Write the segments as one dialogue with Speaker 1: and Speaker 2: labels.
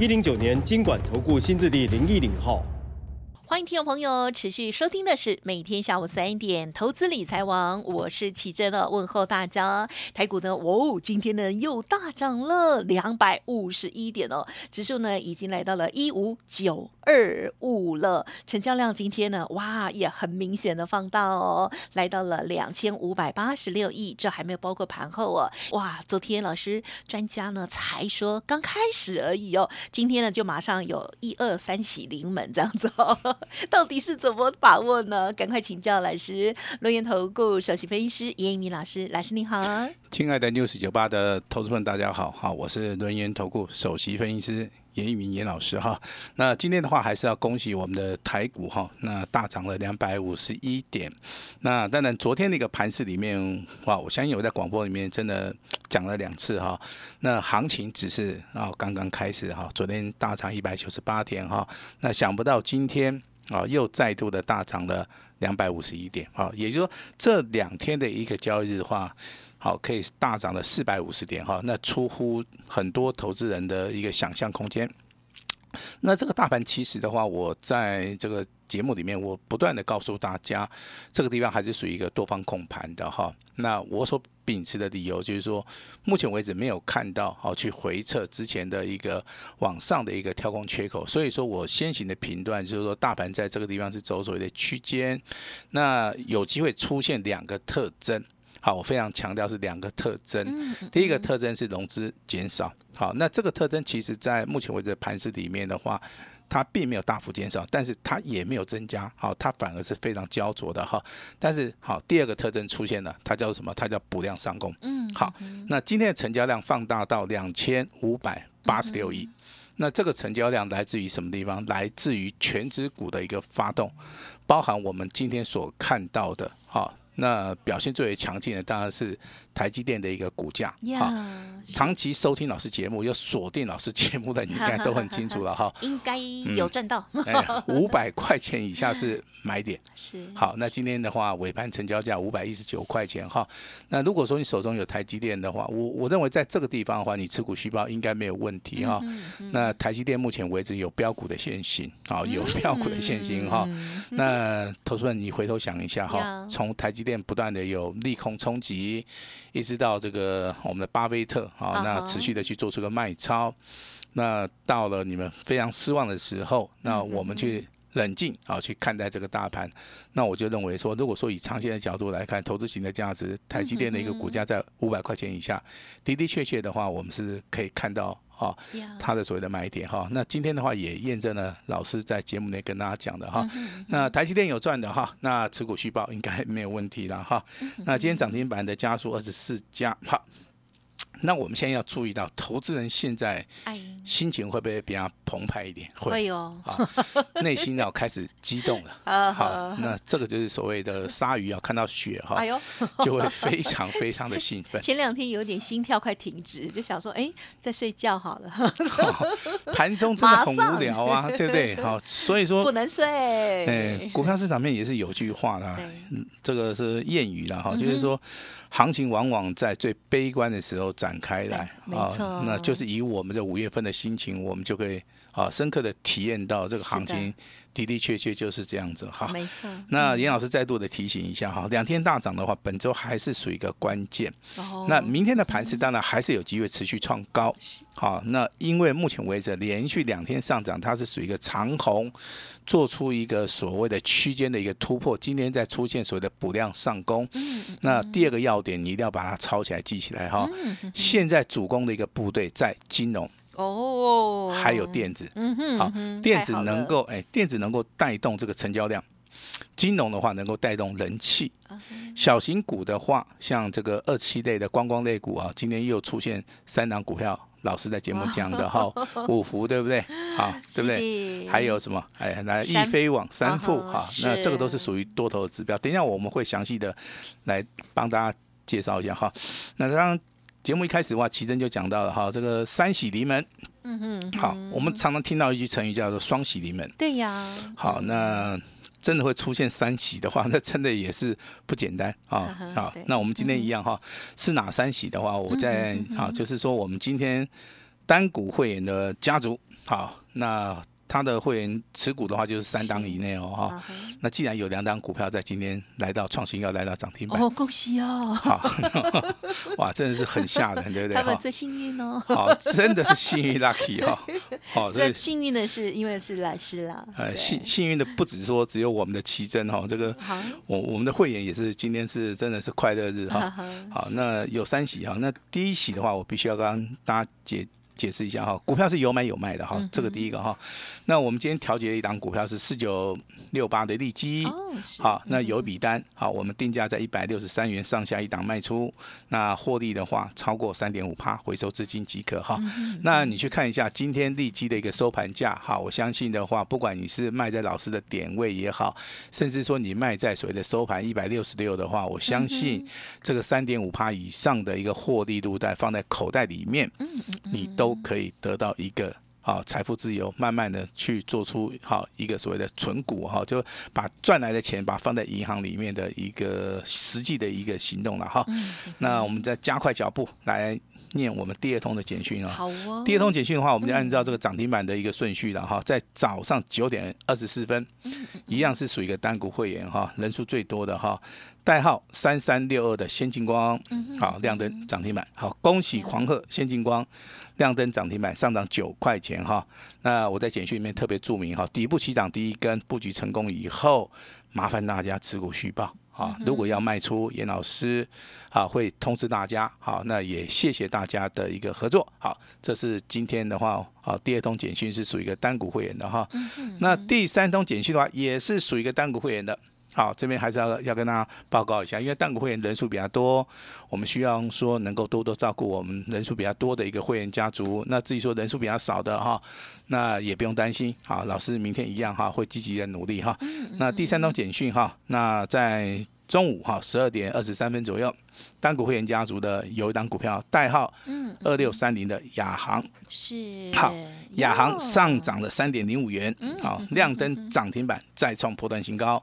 Speaker 1: 一零九年经管投顾新字第零一零号。
Speaker 2: 欢迎听众朋友持续收听的是每天下午三点投资理财王，我是奇珍的问候大家。台股呢，哦，今天呢又大涨了两百五十一点哦，指数呢已经来到了一五九二五了，成交量今天呢，哇，也很明显的放大哦，来到了两千五百八十六亿，这还没有包括盘后哦，哇，昨天老师专家呢才说刚开始而已哦，今天呢就马上有一二三喜临门这样子哦。到底是怎么把握呢？赶快请教老师，龙岩投顾首席分析师严一鸣老师，老师你好。
Speaker 3: 亲爱的 news 九八的投资们，大家好，好，我是轮岩投顾首席分析师严一鸣严老师哈。那今天的话，还是要恭喜我们的台股哈，那大涨了两百五十一点。那当然，昨天那个盘市里面，哇，我相信我在广播里面真的讲了两次哈。那行情只是啊刚刚开始哈，昨天大涨一百九十八点哈，那想不到今天。啊，又再度的大涨了两百五十一点，啊，也就是说这两天的一个交易日的话，好，可以大涨了四百五十点，哈，那出乎很多投资人的一个想象空间。那这个大盘其实的话，我在这个。节目里面，我不断的告诉大家，这个地方还是属于一个多方控盘的哈。那我所秉持的理由就是说，目前为止没有看到好去回撤之前的一个往上的一个跳空缺口，所以说我先行的评断就是说，大盘在这个地方是走所谓的区间，那有机会出现两个特征。好，我非常强调是两个特征。第一个特征是融资减少。好，那这个特征其实在目前为止的盘市里面的话。它并没有大幅减少，但是它也没有增加，好，它反而是非常焦灼的哈。但是好，第二个特征出现了，它叫什么？它叫补量上攻。嗯，好，那今天的成交量放大到两千五百八十六亿，那这个成交量来自于什么地方？来自于全指股的一个发动，包含我们今天所看到的，哈，那表现最为强劲的当然是。台积电的一个股价，
Speaker 2: 好，
Speaker 3: 长期收听老师节目，又锁定老师节目的，你应该都很清楚了哈。
Speaker 2: 应该有赚到，
Speaker 3: 五百块钱以下是买点。
Speaker 2: 是，
Speaker 3: 好，那今天的话，尾盘成交价五百一十九块钱哈。那如果说你手中有台积电的话，我我认为在这个地方的话，你持股续报应该没有问题哈。那台积电目前为止有标股的现行，好，有标股的现行哈。那投资人，你回头想一下哈，从台积电不断的有利空冲击。一直到这个我们的巴菲特啊，那持续的去做出个卖超，那到了你们非常失望的时候，那我们去冷静啊去看待这个大盘，那我就认为说，如果说以长线的角度来看，投资型的价值，台积电的一个股价在五百块钱以下，的的确确的话，我们是可以看到。哈，它的所谓的买点哈，那今天的话也验证了老师在节目内跟大家讲的哈，那台积电有赚的哈，那持股续报应该没有问题了哈，那今天涨停板的加速二十四家，好。那我们现在要注意到，投资人现在心情会不会比较澎湃一点？
Speaker 2: 会哦，
Speaker 3: 内心要开始激动了。好，那这个就是所谓的鲨鱼要看到血哈，哎呦，就会非常非常的兴奋。
Speaker 2: 前两天有点心跳快停止，就想说，哎，在睡觉好了。
Speaker 3: 盘中真的很无聊啊，对不对？好，所以说
Speaker 2: 不能睡。
Speaker 3: 哎，股票市场面也是有句话的，这个是谚语了哈，就是说。行情往往在最悲观的时候展开来。
Speaker 2: 啊，
Speaker 3: 那就是以我们的五月份的心情，我们就可以啊深刻的体验到这个行情。的的确确就是这样子哈，
Speaker 2: 没错。
Speaker 3: 那严老师再度的提醒一下哈，两天大涨的话，本周还是属于一个关键。哦。那明天的盘势当然还是有机会持续创高。好，那因为目前为止连续两天上涨，它是属于一个长红，做出一个所谓的区间的一个突破。今天再出现所谓的补量上攻。嗯。那第二个要点，你一定要把它抄起来记起来哈。嗯。现在主攻的一个部队在金融。哦，还有电子，嗯哼，好，电子能够，哎，电子能够带动这个成交量，金融的话能够带动人气，小型股的话，像这个二七类的观光类股啊，今天又出现三档股票老师在节目讲的哈，五福对不对？好，对不对？还有什么？哎，来易飞网三富哈，那这个都是属于多头的指标。等一下我们会详细的来帮大家介绍一下哈。那当节目一开始的话，奇珍就讲到了哈，这个三喜临门。嗯哼。好，我们常常听到一句成语叫做双喜临门。
Speaker 2: 对呀。
Speaker 3: 好，那。真的会出现三喜的话，那真的也是不简单啊！好，那我们今天一样哈，是哪三喜的话，我在啊，就是说我们今天单股会员的家族，好，那。他的会员持股的话就是三档以内哦哈，那既然有两档股票在今天来到创新要来到涨停板。
Speaker 2: 哦，恭喜哦！
Speaker 3: 好，哇，真的是很吓人，对不对？
Speaker 2: 他们最幸运哦，
Speaker 3: 好，真的是幸运 lucky 哈，
Speaker 2: 好，这幸运的是因为是老师啦，
Speaker 3: 呃，幸幸运的不止说只有我们的奇珍哈，这个我我们的会员也是今天是真的是快乐日哈，好，那有三喜哈，那第一喜的话我必须要跟大家解。解释一下哈，股票是有买有卖的哈，这个第一个哈。那我们今天调节的一档股票是四九六八的利基，好，那有一笔单，好，我们定价在一百六十三元上下一档卖出，那获利的话超过三点五趴，回收资金即可哈。那你去看一下今天利基的一个收盘价，好，我相信的话，不管你是卖在老师的点位也好，甚至说你卖在所谓的收盘一百六十六的话，我相信这个三点五趴以上的一个获利度在放在口袋里面，你都。都可以得到一个好财富自由，慢慢的去做出好一个所谓的存股哈，就把赚来的钱把放在银行里面的一个实际的一个行动了哈。那我们再加快脚步来念我们第二通的简讯啊。
Speaker 2: 好哦。
Speaker 3: 第二通简讯的话，我们就按照这个涨停板的一个顺序了哈，在早上九点二十四分，一样是属于一个单股会员哈，人数最多的哈。代号三三六二的先进光，好亮灯涨停板，好恭喜狂贺先进光亮灯涨停板上涨九块钱哈。那我在简讯里面特别注明哈，底部起涨第一根布局成功以后，麻烦大家持股续报啊。如果要卖出，严老师啊会通知大家。好，那也谢谢大家的一个合作。好，这是今天的话，好第二通简讯是属于一个单股会员的哈。那第三通简讯的话，也是属于一个单股会员的。好，这边还是要要跟大家报告一下，因为蛋股会员人数比较多，我们需要说能够多多照顾我们人数比较多的一个会员家族。那至于说人数比较少的哈，那也不用担心。好，老师明天一样哈，会积极的努力哈。那第三通简讯哈，那在中午哈十二点二十三分左右，单股会员家族的有一档股票代号二六三零的亚航
Speaker 2: 是
Speaker 3: 好，亚航上涨了三点零五元，好亮灯涨停板再创破断新高。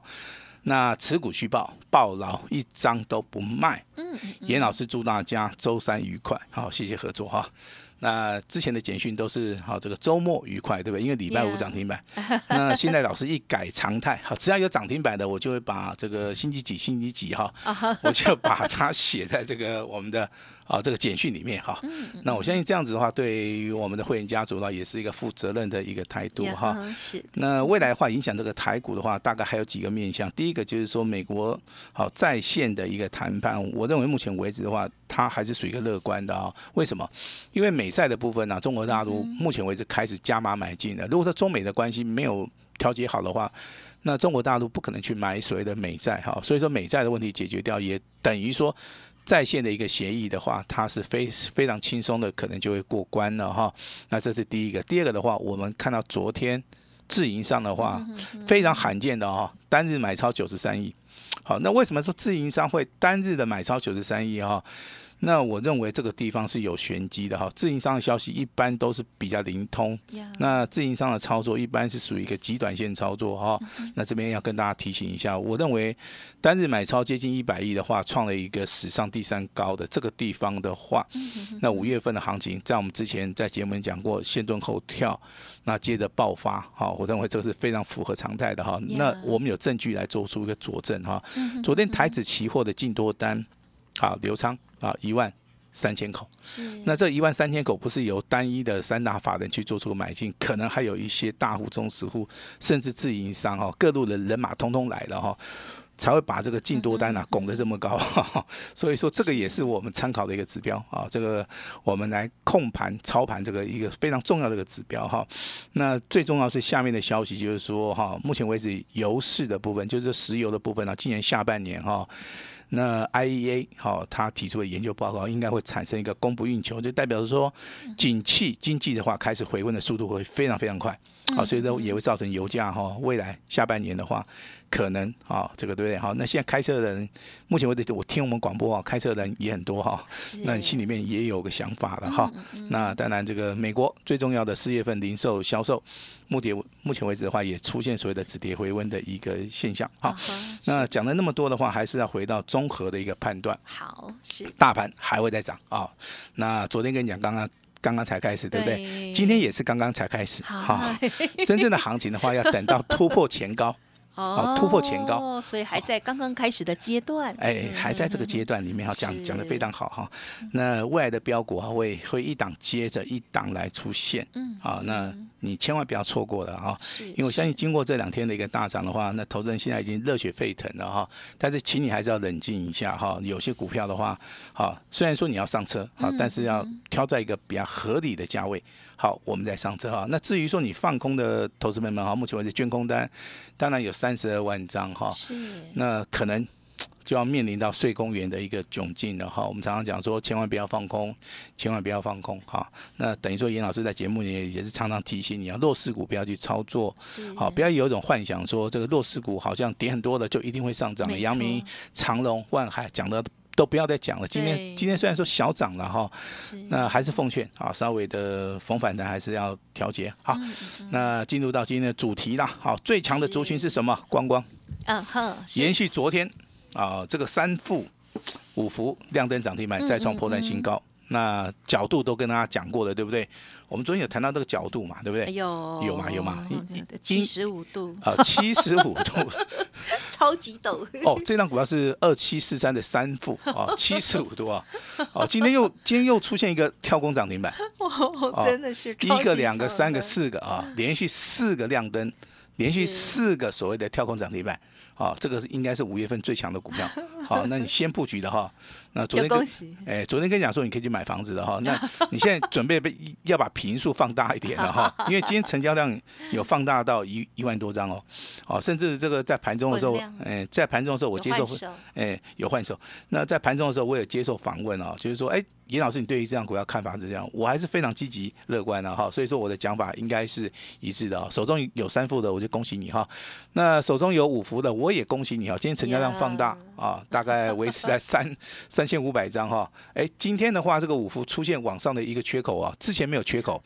Speaker 3: 那持股续报，报牢一张都不卖。嗯，严老师祝大家周三愉快，好，谢谢合作哈。那之前的简讯都是好，这个周末愉快，对不对？因为礼拜五涨停板。那现在老师一改常态，好，只要有涨停板的，我就会把这个星期几、星期几 哈，我就把它写在这个我们的。啊，这个简讯里面哈，那我相信这样子的话，对于我们的会员家族呢，也是一个负责任的一个态度哈。
Speaker 2: 是。
Speaker 3: 那未来的话，影响这个台股的话，大概还有几个面向。第一个就是说，美国好在线的一个谈判，我认为目前为止的话，它还是属于一个乐观的啊。为什么？因为美债的部分呢，中国大陆目前为止开始加码买进了。如果说中美的关系没有调节好的话，那中国大陆不可能去买所谓的美债哈。所以说，美债的问题解决掉，也等于说。在线的一个协议的话，它是非非常轻松的，可能就会过关了哈。那这是第一个，第二个的话，我们看到昨天自营商的话非常罕见的哈，单日买超九十三亿。好，那为什么说自营商会单日的买超九十三亿哈？那我认为这个地方是有玄机的哈，自营商的消息一般都是比较灵通，那自营商的操作一般是属于一个极短线操作哈。那这边要跟大家提醒一下，我认为单日买超接近一百亿的话，创了一个史上第三高的这个地方的话，那五月份的行情在我们之前在节目里讲过，先蹲后跳，那接着爆发，哈，我认为这个是非常符合常态的哈。那我们有证据来做出一个佐证哈。昨天台子期货的净多单。好，流仓啊，一万三千口。是，那这一万三千口不是由单一的三大法人去做出买进，可能还有一些大户、中实户，甚至自营商哈，各路的人马通通来了哈，才会把这个净多单啊拱得这么高。所以说，这个也是我们参考的一个指标啊。这个我们来控盘操盘这个一个非常重要的一个指标哈。那最重要是下面的消息，就是说哈，目前为止油市的部分，就是石油的部分呢，今年下半年哈。那 IEA 好、他提出的研究报告应该会产生一个供不应求，就代表说，景气经济的话开始回温的速度会非常非常快。好，所以说也会造成油价哈，未来下半年的话，可能啊，这个对不对？好，那现在开车的人，目前为止我听我们广播啊，开车的人也很多哈。那你心里面也有个想法了哈。那当然，这个美国最重要的四月份零售销售，目前目前为止的话，也出现所谓的止跌回温的一个现象。好，那讲了那么多的话，还是要回到综合的一个判断。
Speaker 2: 好，是
Speaker 3: 大盘还会再涨啊。那昨天跟你讲，刚刚。刚刚才开始，对不对？今天也是刚刚才开始，好，真正的行情的话，要等到突破前高。
Speaker 2: 哦，
Speaker 3: 突破前高，
Speaker 2: 所以还在刚刚开始的阶段。
Speaker 3: 哎，还在这个阶段里面哈，讲讲的非常好哈。那未来的标股会会一档接着一档来出现，嗯，好，那你千万不要错过了哈。因为我相信经过这两天的一个大涨的话，那投资人现在已经热血沸腾了哈。但是，请你还是要冷静一下哈。有些股票的话，好，虽然说你要上车，好，但是要挑在一个比较合理的价位。好，我们再上车哈。那至于说你放空的投资朋友们哈，目前为止捐空单当然有三十二万张哈。
Speaker 2: 是。
Speaker 3: 那可能就要面临到税公园的一个窘境了哈。我们常常讲说，千万不要放空，千万不要放空哈。那等于说，严老师在节目里也是常常提醒你啊弱势股不要去操作。好，不要有一种幻想说这个弱势股好像跌很多的就一定会上涨。阳明、长隆、万海讲的。都不要再讲了。今天今天虽然说小涨了哈，那还是奉劝啊，稍微的逢反弹还是要调节。好，那进入到今天的主题啦。好，最强的族群是什么？观光。
Speaker 2: 嗯哼。
Speaker 3: 延续昨天啊，这个三副五福亮灯涨停板再创破断新高。那角度都跟大家讲过了，对不对？我们昨天有谈到这个角度嘛，对不对？
Speaker 2: 有
Speaker 3: 有嘛有嘛，
Speaker 2: 七十五度
Speaker 3: 啊，七十五度，
Speaker 2: 超级陡
Speaker 3: 哦。这张股票是二七四三的三副啊，七十五度啊，哦，今天又今天又出现一个跳空涨停板，
Speaker 2: 哦，真的是
Speaker 3: 一个两个三个四个啊，连续四个亮灯，连续四个所谓的跳空涨停板。啊，这个是应该是五月份最强的股票。好，那你先布局的哈。那昨天跟哎，昨天跟你讲说你可以去买房子的哈。那你现在准备被要把频数放大一点了哈，因为今天成交量有放大到一一万多张哦。哦，甚至这个在盘中的时候，哎，在盘中的时候我接受，哎，有换手。那在盘中的时候我也接受访问哦，就是说，哎。严老师，你对于这样股票看法是这样？我还是非常积极乐观的哈，所以说我的讲法应该是一致的啊。手中有三副的，我就恭喜你哈。那手中有五幅的，我也恭喜你哈。今天成交量放大啊，大概维持在 三三千五百张哈。哎，今天的话，这个五幅出现往上的一个缺口啊，之前没有缺口，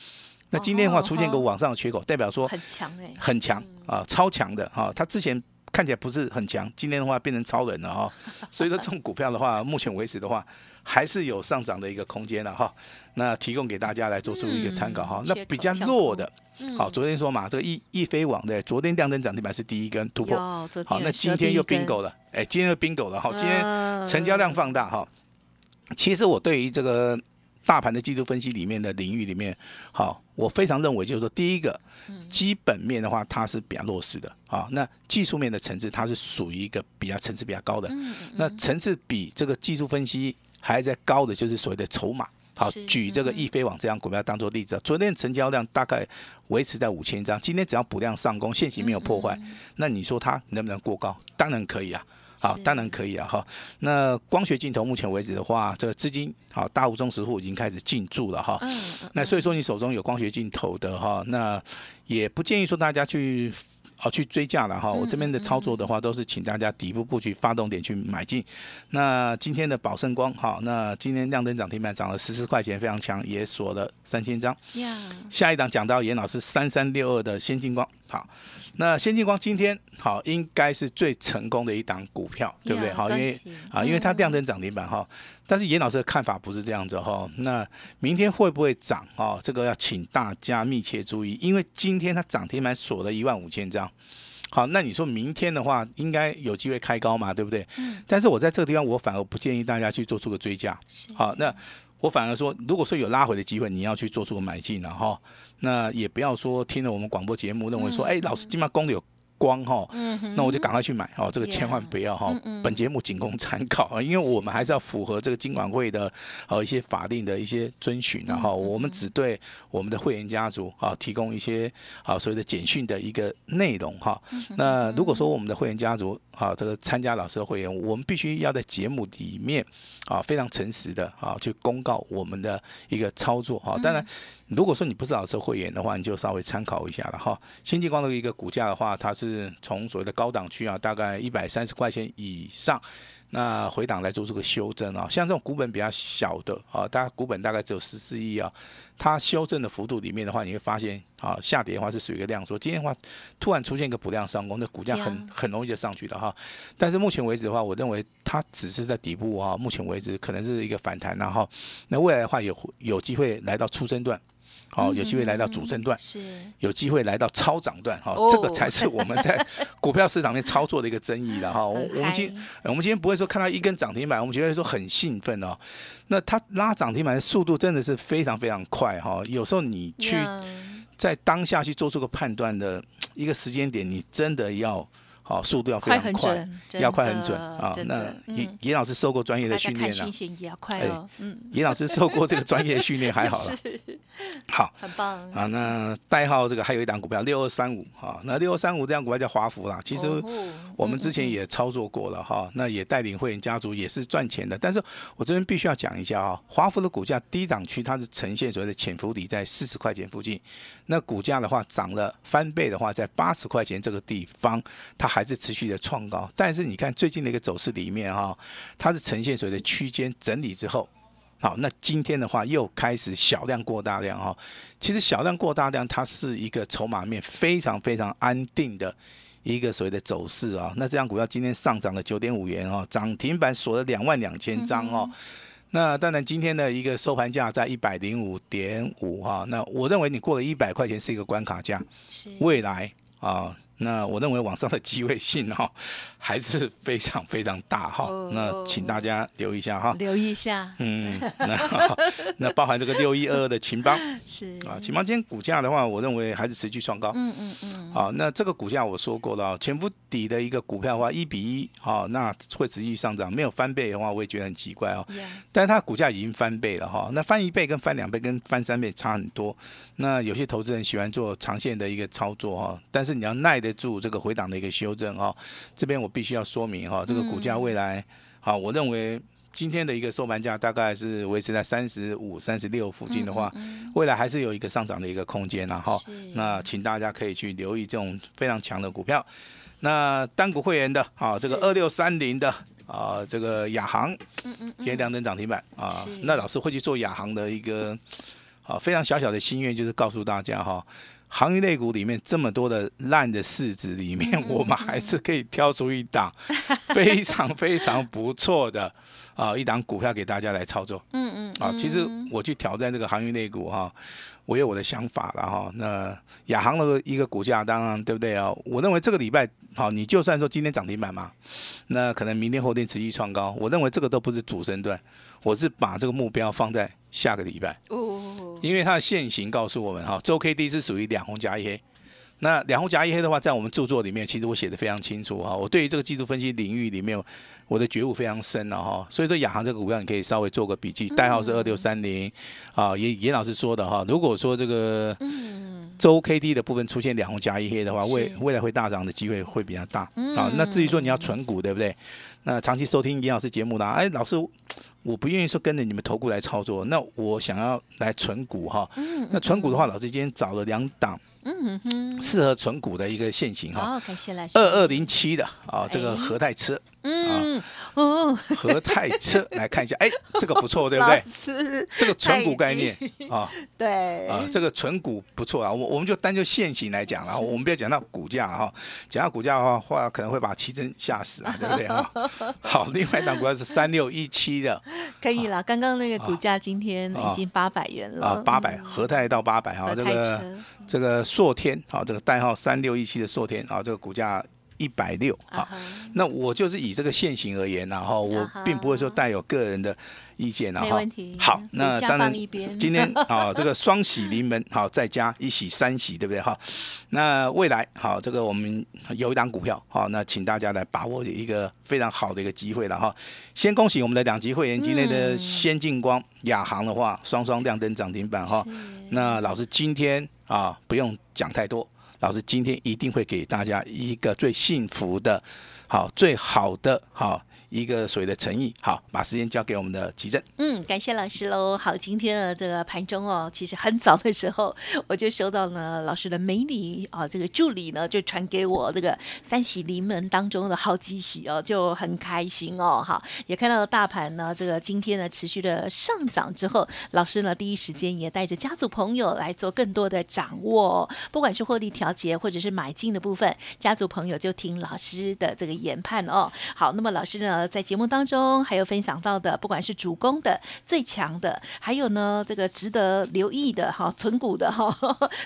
Speaker 3: 那今天的话出现一个往上的缺口，代表说
Speaker 2: 很强哎，
Speaker 3: 很强啊，超强的哈。它之前看起来不是很强，今天的话变成超人了哈。所以说这种股票的话，目前为止的话。还是有上涨的一个空间的哈，那提供给大家来做出一个参考哈。那比较弱的，好，昨天说嘛，这个易易飞网的昨天亮灯涨停板是第一根突破，好，那今天又 bingo 了，哎，今天又 bingo 了哈，今天成交量放大哈。其实我对于这个大盘的技术分析里面的领域里面，好，我非常认为就是说，第一个基本面的话，它是比较弱势的啊。那技术面的层次，它是属于一个比较层次比较高的，那层次比这个技术分析。还在高的就是所谓的筹码，好，举这个易飞网这样股票当做例子，昨天成交量大概维持在五千张，今天只要补量上攻，现行没有破坏，那你说它能不能过高？当然可以啊，好，当然可以啊，哈。那光学镜头目前为止的话，这个资金好，大户中实户已经开始进驻了哈，那所以说你手中有光学镜头的哈，那也不建议说大家去。好，去追价了哈。我这边的操作的话，都是请大家底部布局发动点去买进。那今天的宝盛光哈，那今天亮灯涨停板涨了十四块钱，非常强，也锁了三千张。下一档讲到严老师三三六二的先进光，好，那先进光今天好应该是最成功的一档股票，对不对？好，因为啊，因为它量增涨停板哈。但是严老师的看法不是这样子哈，那明天会不会涨哦？这个要请大家密切注意，因为今天它涨停板锁了一万五千张，好，那你说明天的话应该有机会开高嘛，对不对？嗯。但是我在这个地方，我反而不建议大家去做出个追加，好，那我反而说，如果说有拉回的机会，你要去做出个买进了哈，那也不要说听了我们广播节目认为说，哎，老师今晚攻的有光哈，
Speaker 2: 嗯
Speaker 3: 那我就赶快去买哦，这个千万不要哈本节目仅供参考啊，因为我们还是要符合这个金管会的呃一些法定的一些遵循然后我们只对我们的会员家族啊提供一些啊所谓的简讯的一个内容哈。那如果说我们的会员家族啊这个参加老师的会员，我们必须要在节目里面啊非常诚实的啊去公告我们的一个操作哈。当然，如果说你不是老师会员的话，你就稍微参考一下了哈。新激光的一个股价的话，它是从所谓的高档区啊，大概一百三十块钱以上。那回档来做这个修正啊，像这种股本比较小的啊，大概股本大概只有十四亿啊，它修正的幅度里面的话，你会发现啊，下跌的话是属于一个量缩，今天的话突然出现一个补量上攻，那股价很很容易就上去了哈。但是目前为止的话，我认为它只是在底部啊，目前为止可能是一个反弹，然后那未来的话有有机会来到出生段，好、有机会来到主升段。
Speaker 2: 是
Speaker 3: 有机会来到超涨段，哈、
Speaker 2: 哦
Speaker 3: 这个才是我们在 股票市场面操作的一个争议了哈。我我们今我们今天不会说看到一根涨停板，我们觉得说很兴奋哦。那它拉涨停板的速度真的是非常非常快哈。有时候你去在当下去做出个判断的一个时间点，你真的要好、速度要非常快，
Speaker 2: 准，
Speaker 3: 要快很准啊。
Speaker 2: 真
Speaker 3: 那
Speaker 2: 的
Speaker 3: 严
Speaker 2: 嗯
Speaker 3: 严老师受过专业的训练啊
Speaker 2: 新，鲜也要快嗯，
Speaker 3: 严老师受过这个专业的训练还好了。好，
Speaker 2: 很棒，
Speaker 3: 啊，那代号这个还有一档股票六二三五啊，那六二三五这档股票叫华孚啦。其实
Speaker 2: 哦
Speaker 3: 我们之前也操作过了哈，那也带领会员家族也是赚钱的。但是我这边必须要讲一下啊，华孚的股价低档区它是呈现所谓的潜伏底在四十块钱附近，那股价的话涨了翻倍的话，在八十块钱这个地方，它还是持续的创高。但是你看最近的一个走势里面哈，它是呈现所谓的区间整理之后。好，那今天的话又开始小量过大量哈。其实小量过大量，它是一个筹码面非常非常安定的一个所谓的走势啊。那这张股票今天上涨了九点五元哦，涨停板锁了两万两千张哦。那当然，今天的一个收盘价在一百零五点五哈。那我认为你过了一百块钱是一个关卡价，未来啊，那我认为往上的机会性哈、还是非常非常大哈、
Speaker 2: 哦
Speaker 3: 那请大家留意一下哈。
Speaker 2: 留意一下，
Speaker 3: 嗯，那那包含这个六一二二的秦邦
Speaker 2: 是
Speaker 3: 啊，秦邦今天股价的话，我认为还是持续创高。
Speaker 2: 嗯嗯嗯，
Speaker 3: 好，那这个股价我说过了，前伏底的一个股票的话，一比一，好，那会持续上涨，没有翻倍的话，我也觉得很奇怪哦。
Speaker 2: 呀
Speaker 3: 但是它股价已经翻倍了哈，那翻一倍跟翻两倍跟翻三倍差很多。那有些投资人喜欢做长线的一个操作哈，但是你要耐得住这个回档的一个修正哈。这边我必须要说明哈，这个股价未来好，我认为。今天的一个收盘价大概是维持在三十五、三十六附近的话，未来还是有一个上涨的一个空间然后
Speaker 2: 是
Speaker 3: 那请大家可以去留意这种非常强的股票。那单股会员的啊，这个
Speaker 2: 是
Speaker 3: 二六三零的啊，这个亚航，
Speaker 2: 嗯嗯
Speaker 3: 今天亮灯涨停板啊。那老师会去做亚航的一个啊非常小小的心愿，就是告诉大家哈，行业类股里面这么多的烂的市值里面，我们还是可以挑出一档非常非常不错的啊一档股票给大家来操作。
Speaker 2: 嗯嗯
Speaker 3: 啊，其实我去挑战这个航运类股哈，我有我的想法了哈。那亚航的一个股价，当然对不对啊？我认为这个礼拜好，你就算说今天涨停板嘛，那可能明天后天持续创高，我认为这个都不是主升段，我是把这个目标放在下个礼拜，
Speaker 2: 哦，
Speaker 3: 因为它的现形告诉我们哈，周 K D 是属于两红加一黑。那两红夹一黑的话，在我们著作里面，其实我写的非常清楚哈。我对于这个技术分析领域里面，我的觉悟非常深了哈。所以说，亚航这个股票你可以稍微做个笔记，代号是二六三零啊。严严老师说的哈，如果说这个周 K D 的部分出现两红加一黑的话，未未来会大涨的机会会比较大
Speaker 2: 嗯
Speaker 3: 啊。那至于说你要存股，对不对？那长期收听严老师节目的啊，哎，老师，我不愿意说跟着你们投顾来操作，那我想要来存股哈。那存股的话，老师今天找了两档
Speaker 2: 嗯哼，
Speaker 3: 适合存股的一个现行哈。
Speaker 2: 哦，感谢老师，
Speaker 3: 二二零七的啊，这个
Speaker 2: 哎。
Speaker 3: 和泰车，
Speaker 2: 嗯哦，
Speaker 3: 和泰车来看一下，哎，这个不错，对不
Speaker 2: 老
Speaker 3: 对？
Speaker 2: 师，
Speaker 3: 这个纯股概念啊。
Speaker 2: 对。
Speaker 3: 啊，这个纯股不错啊。我我们就单就现行来讲啊，我们不要讲到股价哈，讲到股价的话，话可能会把奇珍吓死啊，对不对？啊？好，另外一档股票是三六一七的。
Speaker 2: 可以了。刚刚那个股价今天已经八百元了。
Speaker 3: 啊，八百和泰到八百哈，这个
Speaker 2: 车。
Speaker 3: 这个硕天啊，这个代号三六一七的硕天啊，这个股价一百六，
Speaker 2: 哈
Speaker 3: 那我就是以这个现行而言，然后我并不会说带有个人的意见，然后好那当然今天 啊这个双喜临门，好再加一喜三喜，对不对？哈，那未来好这个我们有一档股票，好，那请大家来把握一个非常好的一个机会了哈。先恭喜我们的两级会员，今天的
Speaker 2: 嗯
Speaker 3: 先进光、亚航的话，双双亮灯涨停板哈。那老师今天啊不用讲太多，老师今天一定会给大家一个最幸福的、好最好的好一个所谓的诚意。好，把时间交给我们的奇正。
Speaker 2: 嗯，感谢老师喽。好，今天的这个盘中哦，其实很早的时候我就收到了老师的美女啊，这个助理呢就传给我这个三喜临门当中的好几喜哦，就很开心哦。好，也看到了大盘呢，这个今天呢持续的上涨之后，老师呢第一时间也带着家族朋友来做更多的掌握、哦，不管是获利调节或者是买进的部分，家族朋友就听老师的这个研判哦。好，那么老师呢在节目当中还有分享到的，不管是主攻的最强的，还有呢这个值得留意的哈，存股的哈，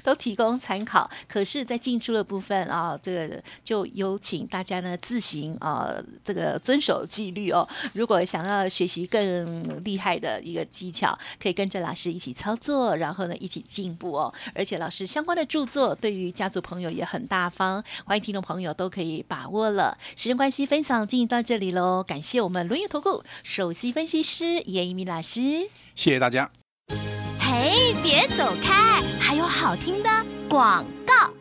Speaker 2: 都提供参考。可是，在进出的部分啊，这个就有请大家呢自行啊这个遵守纪律哦。如果想要学习更厉害的一个技巧，可以跟着老师一起操作，然后呢一起进步哦。而且老师相关的著作对于家族朋友也很大方，欢迎听众朋友都可以把握了。时间关系，分享进行到这里喽，感谢我们轮月投顾首席分析师严一鸣老师。
Speaker 3: 谢谢大家。
Speaker 4: 嘿，别走开，还有好听的广告。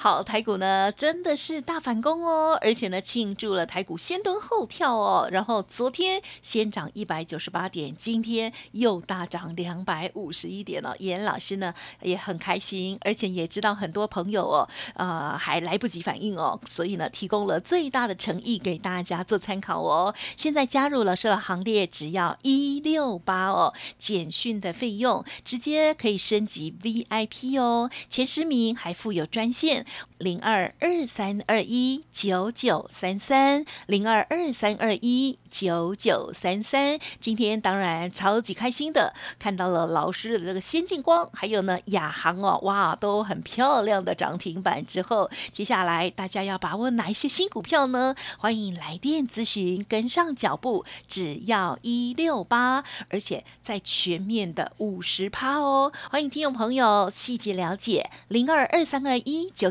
Speaker 2: 好，台股呢真的是大反攻哦，而且呢庆祝了台股先蹲后跳哦，然后昨天先涨一百九十八点，今天又大涨两百五十一点了。严老师呢也很开心，而且也知道很多朋友哦，呃还来不及反应哦，所以呢提供了最大的诚意给大家做参考哦。现在加入老师的行列，只要一六八哦，简讯的费用直接可以升级 VIP 哦，前十名还附有专线。零二二三二一九九三三，零二二三二一九九三三。今天当然超级开心的，看到了老师的这个先进光，还有呢亚航哦，哇，都很漂亮的涨停板之后，接下来大家要把握哪一些新股票呢？欢迎来电咨询，跟上脚步，只要一六八，而且在全面的五十趴哦。欢迎听众朋友细节了解，零二二三二一九